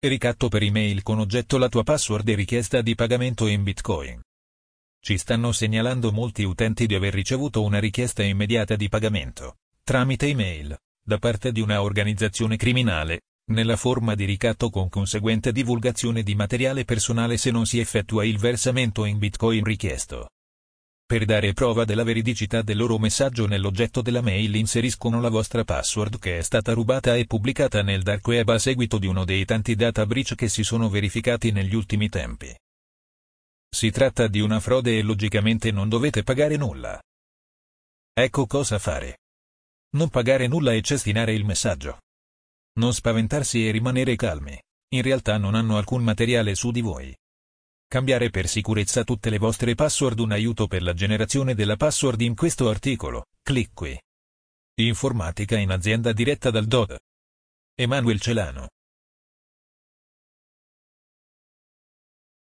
Ricatto per email con oggetto la tua password e richiesta di pagamento in Bitcoin. Ci stanno segnalando molti utenti di aver ricevuto una richiesta immediata di pagamento, tramite email, da parte di una organizzazione criminale, nella forma di ricatto con conseguente divulgazione di materiale personale se non si effettua il versamento in Bitcoin richiesto. Per dare prova della veridicità del loro messaggio nell'oggetto della mail inseriscono la vostra password che è stata rubata e pubblicata nel dark web a seguito di uno dei tanti data breach che si sono verificati negli ultimi tempi. Si tratta di una frode e logicamente non dovete pagare nulla. Ecco cosa fare. Non pagare nulla e cestinare il messaggio. Non spaventarsi e rimanere calmi. In realtà non hanno alcun materiale su di voi. Cambiare per sicurezza tutte le vostre password un aiuto per la generazione della password in questo articolo, clic qui. Informatica in azienda diretta dal DOD. Emanuel Celano